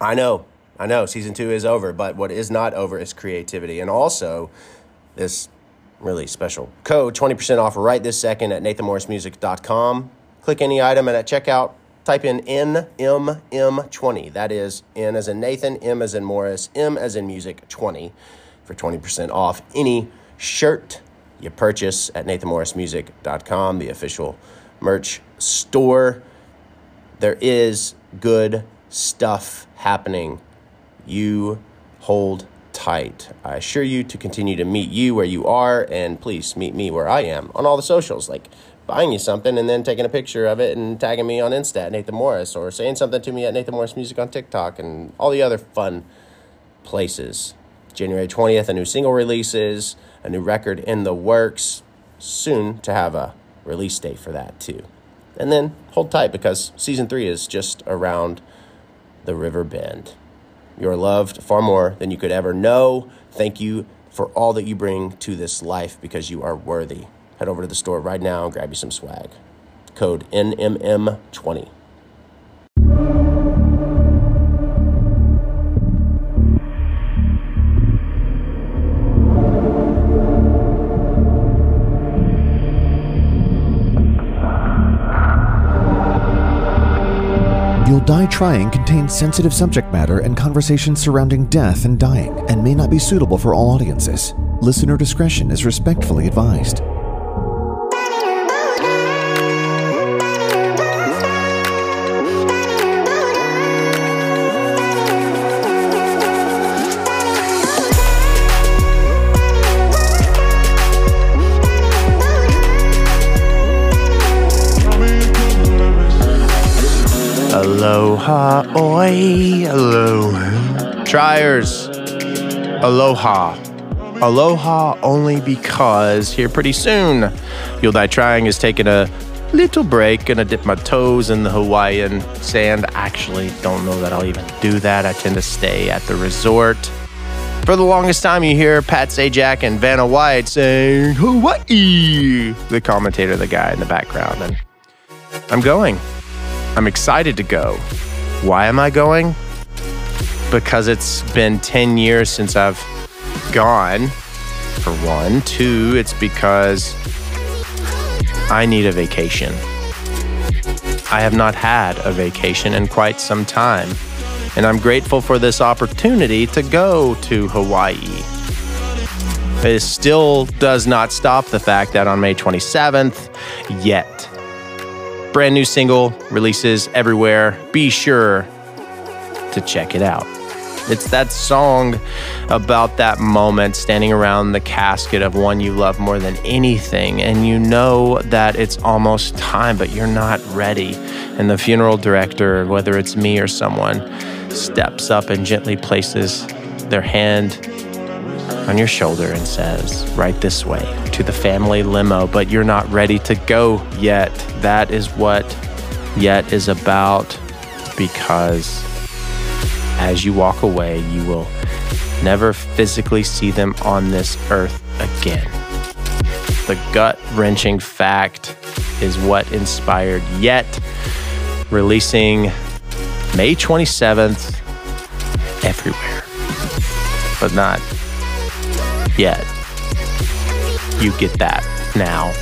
I know, I know, season two is over, but what is not over is creativity. And also, this really special code 20% off right this second at nathanmorrismusic.com. Click any item and at checkout, type in NMM20. That is N as in Nathan, M as in Morris, M as in music 20 for 20% off any shirt you purchase at nathanmorrismusic.com, the official merch store. There is good stuff happening. You hold tight. I assure you to continue to meet you where you are, and please meet me where I am on all the socials, like buying you something and then taking a picture of it and tagging me on Insta at Nathan Morris, or saying something to me at Nathan Morris Music on TikTok, and all the other fun places. January 20th, a new single releases, a new record in the works, soon to have a release date for that too. And then hold tight because season three is just around the river bend. You're loved far more than you could ever know. Thank you for all that you bring to this life because you are worthy. Head over to the store right now and grab you some swag. Code NMM20. Die Trying contains sensitive subject matter and conversations surrounding death and dying and may not be suitable for all audiences. Listener discretion is respectfully advised. Aloha, oi, aloha. Triers, aloha. Aloha only because here pretty soon, You'll Die Trying is taking a little break. Gonna dip my toes in the Hawaiian sand. Actually, don't know that I'll even do that. I tend to stay at the resort. For the longest time, you hear Pat Sajak and Vanna White saying Hawaii, the commentator, the guy in the background. And I'm going. I'm excited to go. Why am I going? Because it's been 10 years since I've gone, for one. Two, it's because I need a vacation. I have not had a vacation in quite some time, and I'm grateful for this opportunity to go to Hawaii. It still does not stop the fact that on May 27th, yet, brand new single releases everywhere. Be sure to check it out. It's that song about that moment standing around the casket of one you love more than anything, and you know that it's almost time, but you're not ready. And the funeral director, whether it's me or someone, steps up and gently places their hand on your shoulder and says, Right this way to the family limo, but you're not ready to go yet. That is what yet is about because as you walk away, you will never physically see them on this earth again. The gut wrenching fact is what inspired Yet, releasing May 27th everywhere, but not yet. You get that now.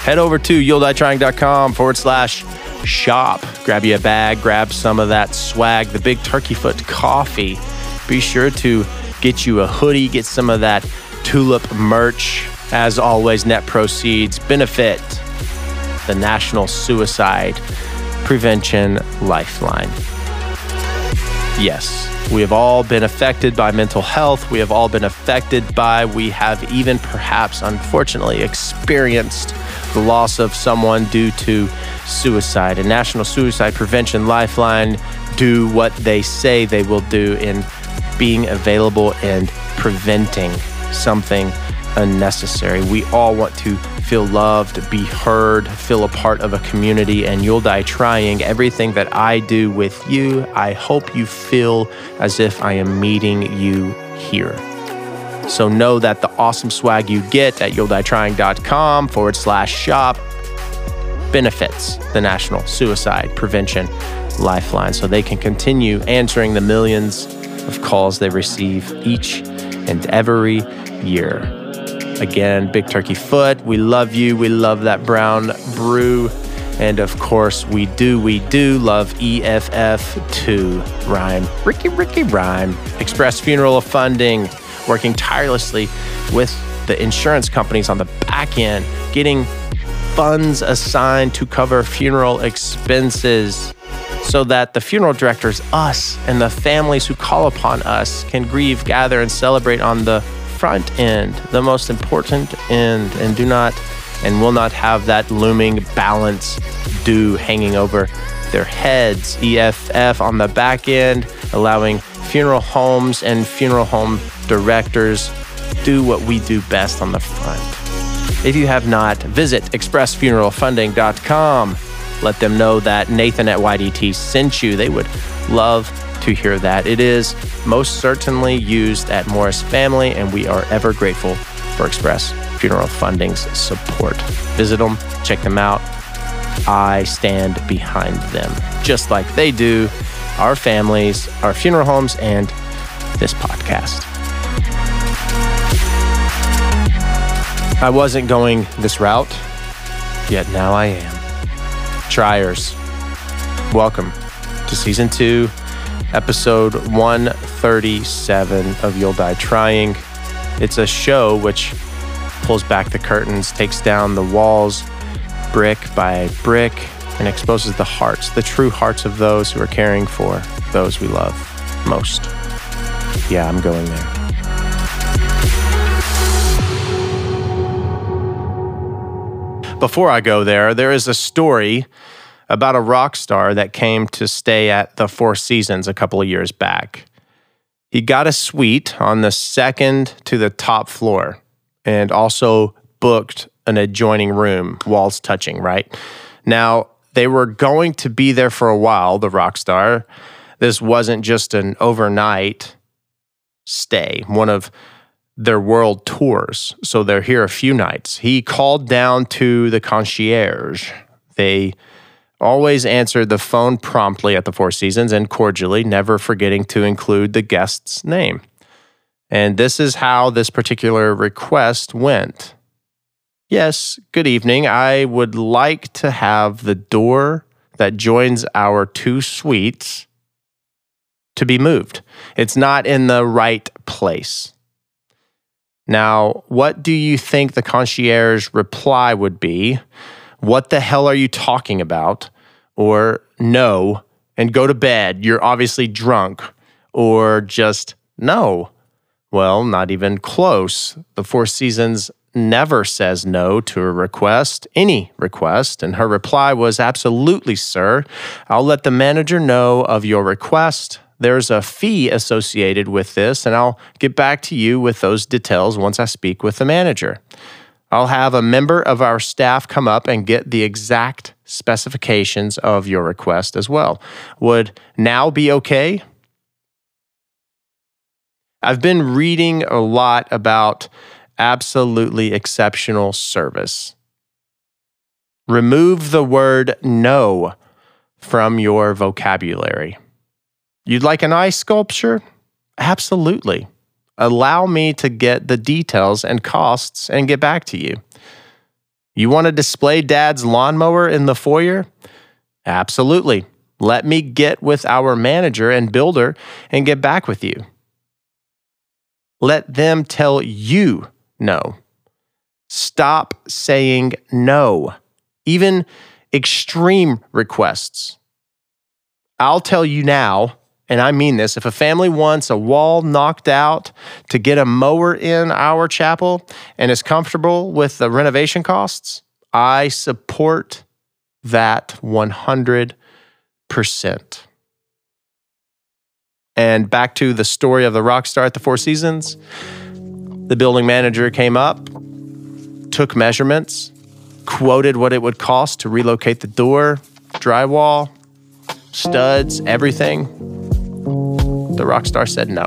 Head over to you'lldietrying.com forward slash shop. Grab you a bag, grab some of that swag, the big turkey foot coffee. Be sure to get you a hoodie, get some of that tulip merch. As always, net proceeds benefit the National Suicide Prevention Lifeline. Yes, we have all been affected by mental health. We have all been affected by, we have even perhaps unfortunately experienced the loss of someone due to suicide. And National Suicide Prevention Lifeline do what they say they will do in being available and preventing something unnecessary. We all want to feel loved, be heard, feel a part of a community, and you'll die trying. Everything that I do with you, I hope you feel as if I am meeting you here. So know that the awesome swag you get at you'lldietrying.com forward slash shop benefits the National Suicide Prevention lifeline so they can continue answering the millions of calls they receive each and every year. Again, Big Turkey Foot, we love you. We love that brown brew. And of course, we do, we do love EFF2 Rhyme. Ricky, Ricky Rhyme. Express Funeral of Funding, working tirelessly with the insurance companies on the back end, getting funds assigned to cover funeral expenses so that the funeral directors, us, and the families who call upon us can grieve, gather, and celebrate on the front end, the most important end, and do not and will not have that looming balance due hanging over their heads. EFF on the back end, allowing funeral homes and funeral home directors do what we do best on the front. If you have not, visit expressfuneralfunding.com. Let them know that Nathan at YDT sent you. They would love to hear that. It is most certainly used at Morris Family, and we are ever grateful for Express Funeral Funding's support. Visit them, check them out. I stand behind them, just like they do our families, our funeral homes, and this podcast. I wasn't going this route, yet now I am. Triers, welcome to season two, episode 137 of You'll Die Trying. It's a show which pulls back the curtains, takes down the walls brick by brick, and exposes the hearts, the true hearts of those who are caring for those we love most. Yeah, I'm going there. Before I go there, there is a story about a rock star that came to stay at the Four Seasons a couple of years back. He got a suite on the second to the top floor and also booked an adjoining room, walls touching, right? Now, they were going to be there for a while, the rock star. This wasn't just an overnight stay, one of their world tours. So they're here a few nights. He called down to the concierge. They always answered the phone promptly at the Four Seasons and cordially, never forgetting to include the guest's name. And this is how this particular request went. Yes, good evening. I would like to have the door that joins our two suites to be moved. It's not in the right place. Now, what do you think the concierge reply would be? What the hell are you talking about? Or no, and go to bed. You're obviously drunk. Or just no. Well, not even close. The Four Seasons never says no to a request, any request. And her reply was absolutely, sir. I'll let the manager know of your request. There's a fee associated with this, and I'll get back to you with those details once I speak with the manager. I'll have a member of our staff come up and get the exact specifications of your request as well. Would now be okay? I've been reading a lot about absolutely exceptional service. Remove the word no from your vocabulary. You'd like an ice sculpture? Absolutely. Allow me to get the details and costs and get back to you. You want to display dad's lawnmower in the foyer? Absolutely. Let me get with our manager and builder and get back with you. Let them tell you no. Stop saying no, even extreme requests. I'll tell you now and I mean this, if a family wants a wall knocked out to get a mower in our chapel and is comfortable with the renovation costs, I support that 100%. And back to the story of the rock star at the Four Seasons. The building manager came up, took measurements, quoted what it would cost to relocate the door, drywall, studs, everything the rock star said no.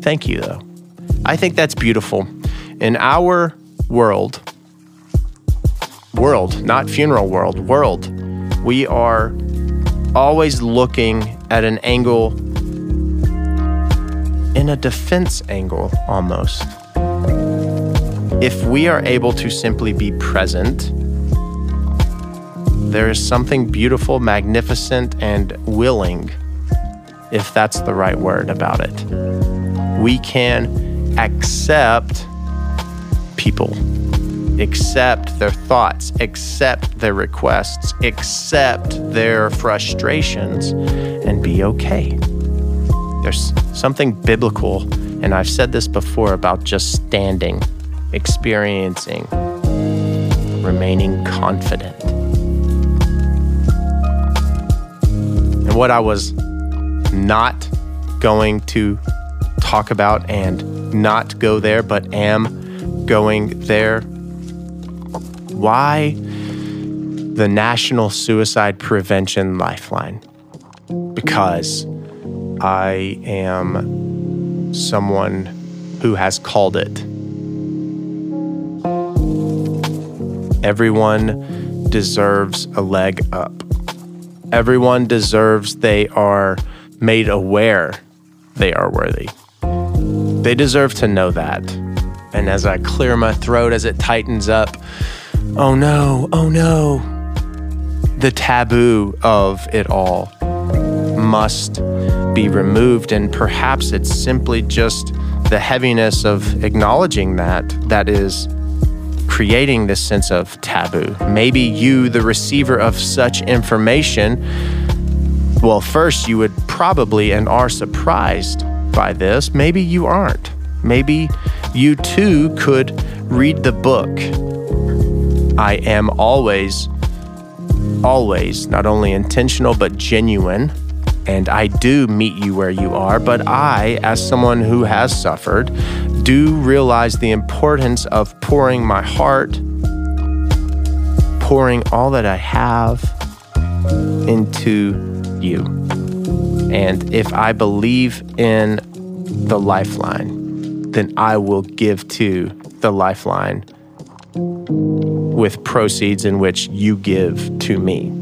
Thank you, though. I think that's beautiful. In our world, world, not funeral world, world, we are always looking at an angle in a defense angle almost. If we are able to simply be present, there is something beautiful, magnificent, and willing, if that's the right word about it. We can accept people, accept their thoughts, accept their requests, accept their frustrations, and be okay. There's something biblical, and I've said this before about just standing, experiencing, remaining confident. And what I was not going to talk about and not go there, but am going there. Why the National Suicide Prevention Lifeline? Because I am someone who has called it. Everyone deserves a leg up. Everyone deserves they are made aware they are worthy. They deserve to know that. And as I clear my throat as it tightens up, oh no, oh no, the taboo of it all must be removed. And perhaps it's simply just the heaviness of acknowledging that that is creating this sense of taboo. Maybe you, the receiver of such information, well, first you would probably and are surprised by this. Maybe you aren't. Maybe you too could read the book. I am always, always not only intentional but genuine. And I do meet you where you are, but I, as someone who has suffered, do realize the importance of pouring my heart, pouring all that I have into you. And if I believe in the lifeline, then I will give to the lifeline with proceeds in which you give to me.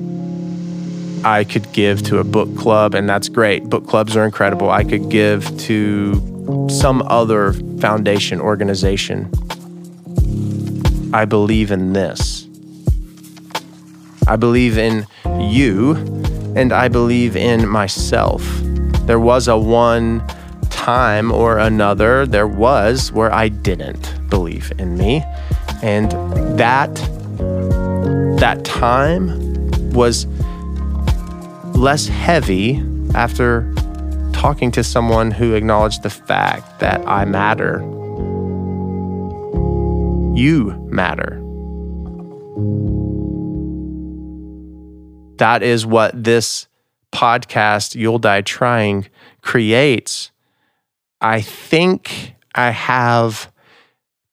I could give to a book club, and that's great. Book clubs are incredible. I could give to some other foundation organization. I believe in this. I believe in you, and I believe in myself. There was a one time or another, there was where I didn't believe in me. And that that time was less heavy after talking to someone who acknowledged the fact that I matter. You matter. That is what this podcast, You'll Die Trying, creates. I think I have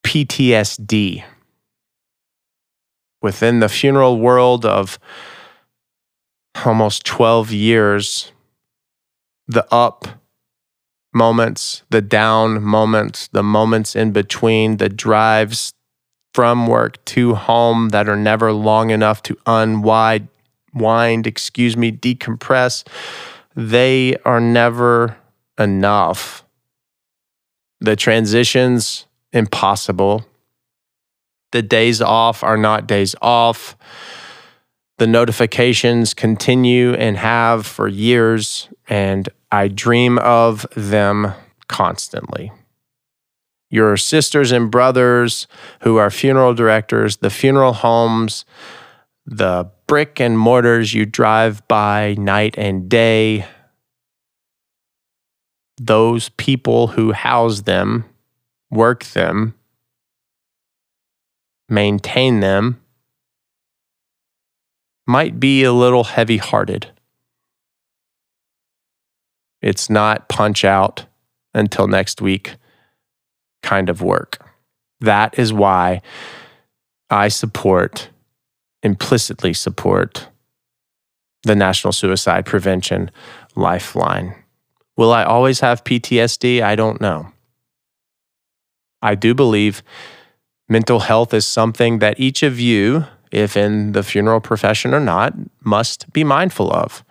PTSD within the funeral world of almost 12 years the up moments, the down moments, the moments in between, the drives from work to home that are never long enough to unwind, wind, excuse me, decompress. They are never enough. The transitions impossible. The days off are not days off. The notifications continue and have for years, and I dream of them constantly. Your sisters and brothers who are funeral directors, the funeral homes, the brick and mortars you drive by night and day, those people who house them, work them, maintain them, might be a little heavy hearted. It's not punch out until next week kind of work. That is why I support, implicitly support, the National Suicide Prevention Lifeline. Will I always have PTSD? I don't know. I do believe mental health is something that each of you, if in the funeral profession or not, must be mindful of.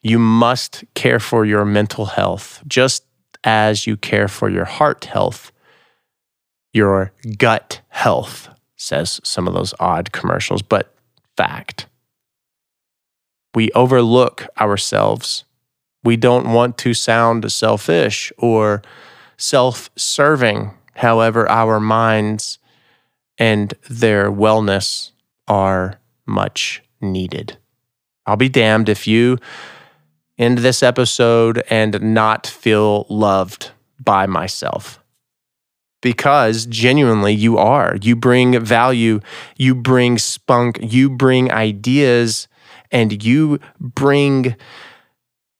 You must care for your mental health just as you care for your heart health, your gut health, says some of those odd commercials, but fact. We overlook ourselves. We don't want to sound selfish or self serving. However, our minds and their wellness are much needed. I'll be damned if you end this episode and not feel loved by myself. Because genuinely you are. You bring value, you bring spunk, you bring ideas, and you bring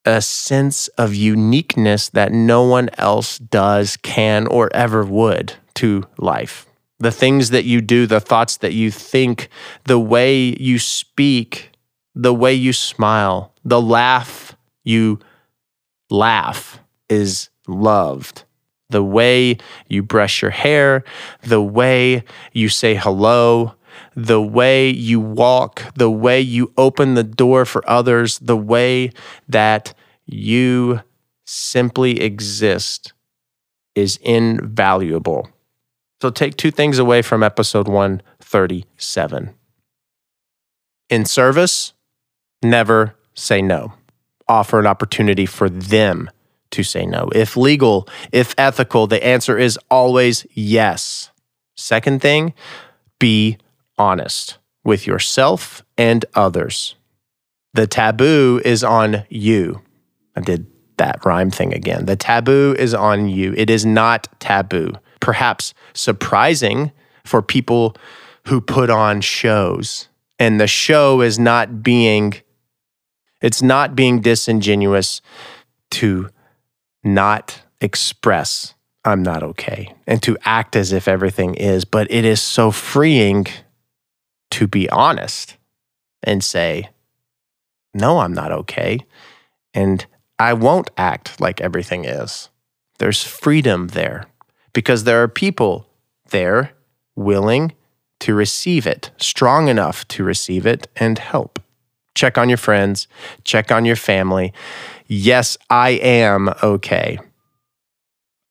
a sense of uniqueness that no one else does, can, or ever would to life. The things that you do, the thoughts that you think, the way you speak, the way you smile, the laugh you laugh is loved. The way you brush your hair, the way you say hello, the way you walk, the way you open the door for others, the way that you simply exist is invaluable. So take two things away from episode 137. In service, never say no. Offer an opportunity for them to say no. If legal, if ethical, the answer is always yes. Second thing, be honest with yourself and others. The taboo is on you. I did that rhyme thing again. The taboo is on you. It is not taboo. Perhaps surprising for people who put on shows. And the show is not being it's not being disingenuous to not express I'm not okay and to act as if everything is, but it is so freeing to be honest and say, no, I'm not okay. And I won't act like everything is. There's freedom there because there are people there willing to receive it, strong enough to receive it and help. Check on your friends, check on your family. Yes, I am okay.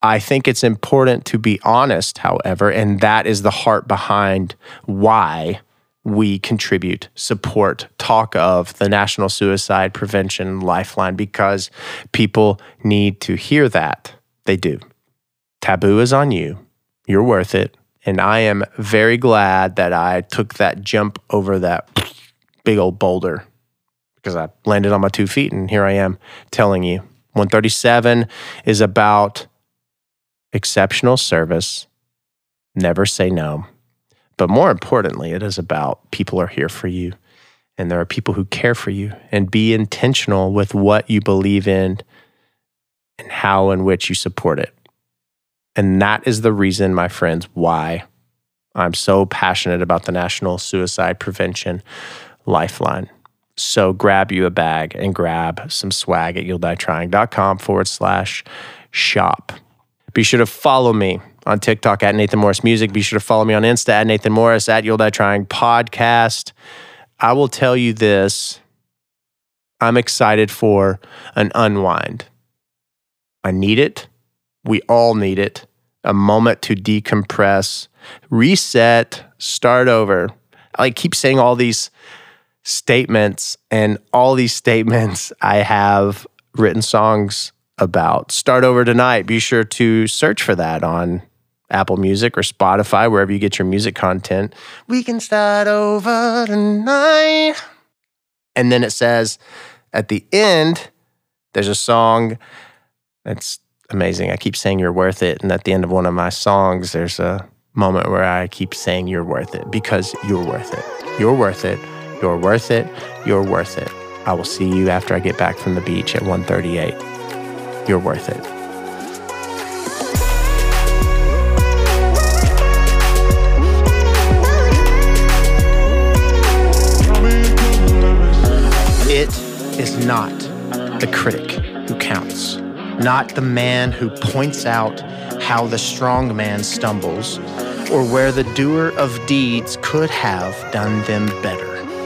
I think it's important to be honest, however, and that is the heart behind why we contribute, support, talk of the National Suicide Prevention Lifeline because people need to hear that. They do. Taboo is on you. You're worth it. And I am very glad that I took that jump over that big old boulder because I landed on my two feet and here I am telling you. 137 is about exceptional service. Never say no. But more importantly, it is about people are here for you and there are people who care for you and be intentional with what you believe in and how and which you support it. And that is the reason, my friends, why I'm so passionate about the National Suicide Prevention Lifeline. So grab you a bag and grab some swag at you'll forward slash shop. Be sure to follow me on TikTok at Nathan Morris Music. Be sure to follow me on Insta at Nathan Morris at You'll Die Trying Podcast. I will tell you this I'm excited for an unwind. I need it. We all need it. A moment to decompress, reset, start over. I keep saying all these statements, and all these statements I have written songs about. Start over tonight. Be sure to search for that on Apple Music or Spotify, wherever you get your music content. We can start over tonight. And then it says at the end, there's a song that's amazing. I keep saying you're worth it. And at the end of one of my songs, there's a moment where I keep saying you're worth it because you're worth it. You're worth it. You're worth it. You're worth it. I will see you after I get back from the beach at 138. You're worth it. it. is not the critic who counts, not the man who points out how the strong man stumbles or where the doer of deeds could have done them better.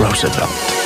Roosevelt.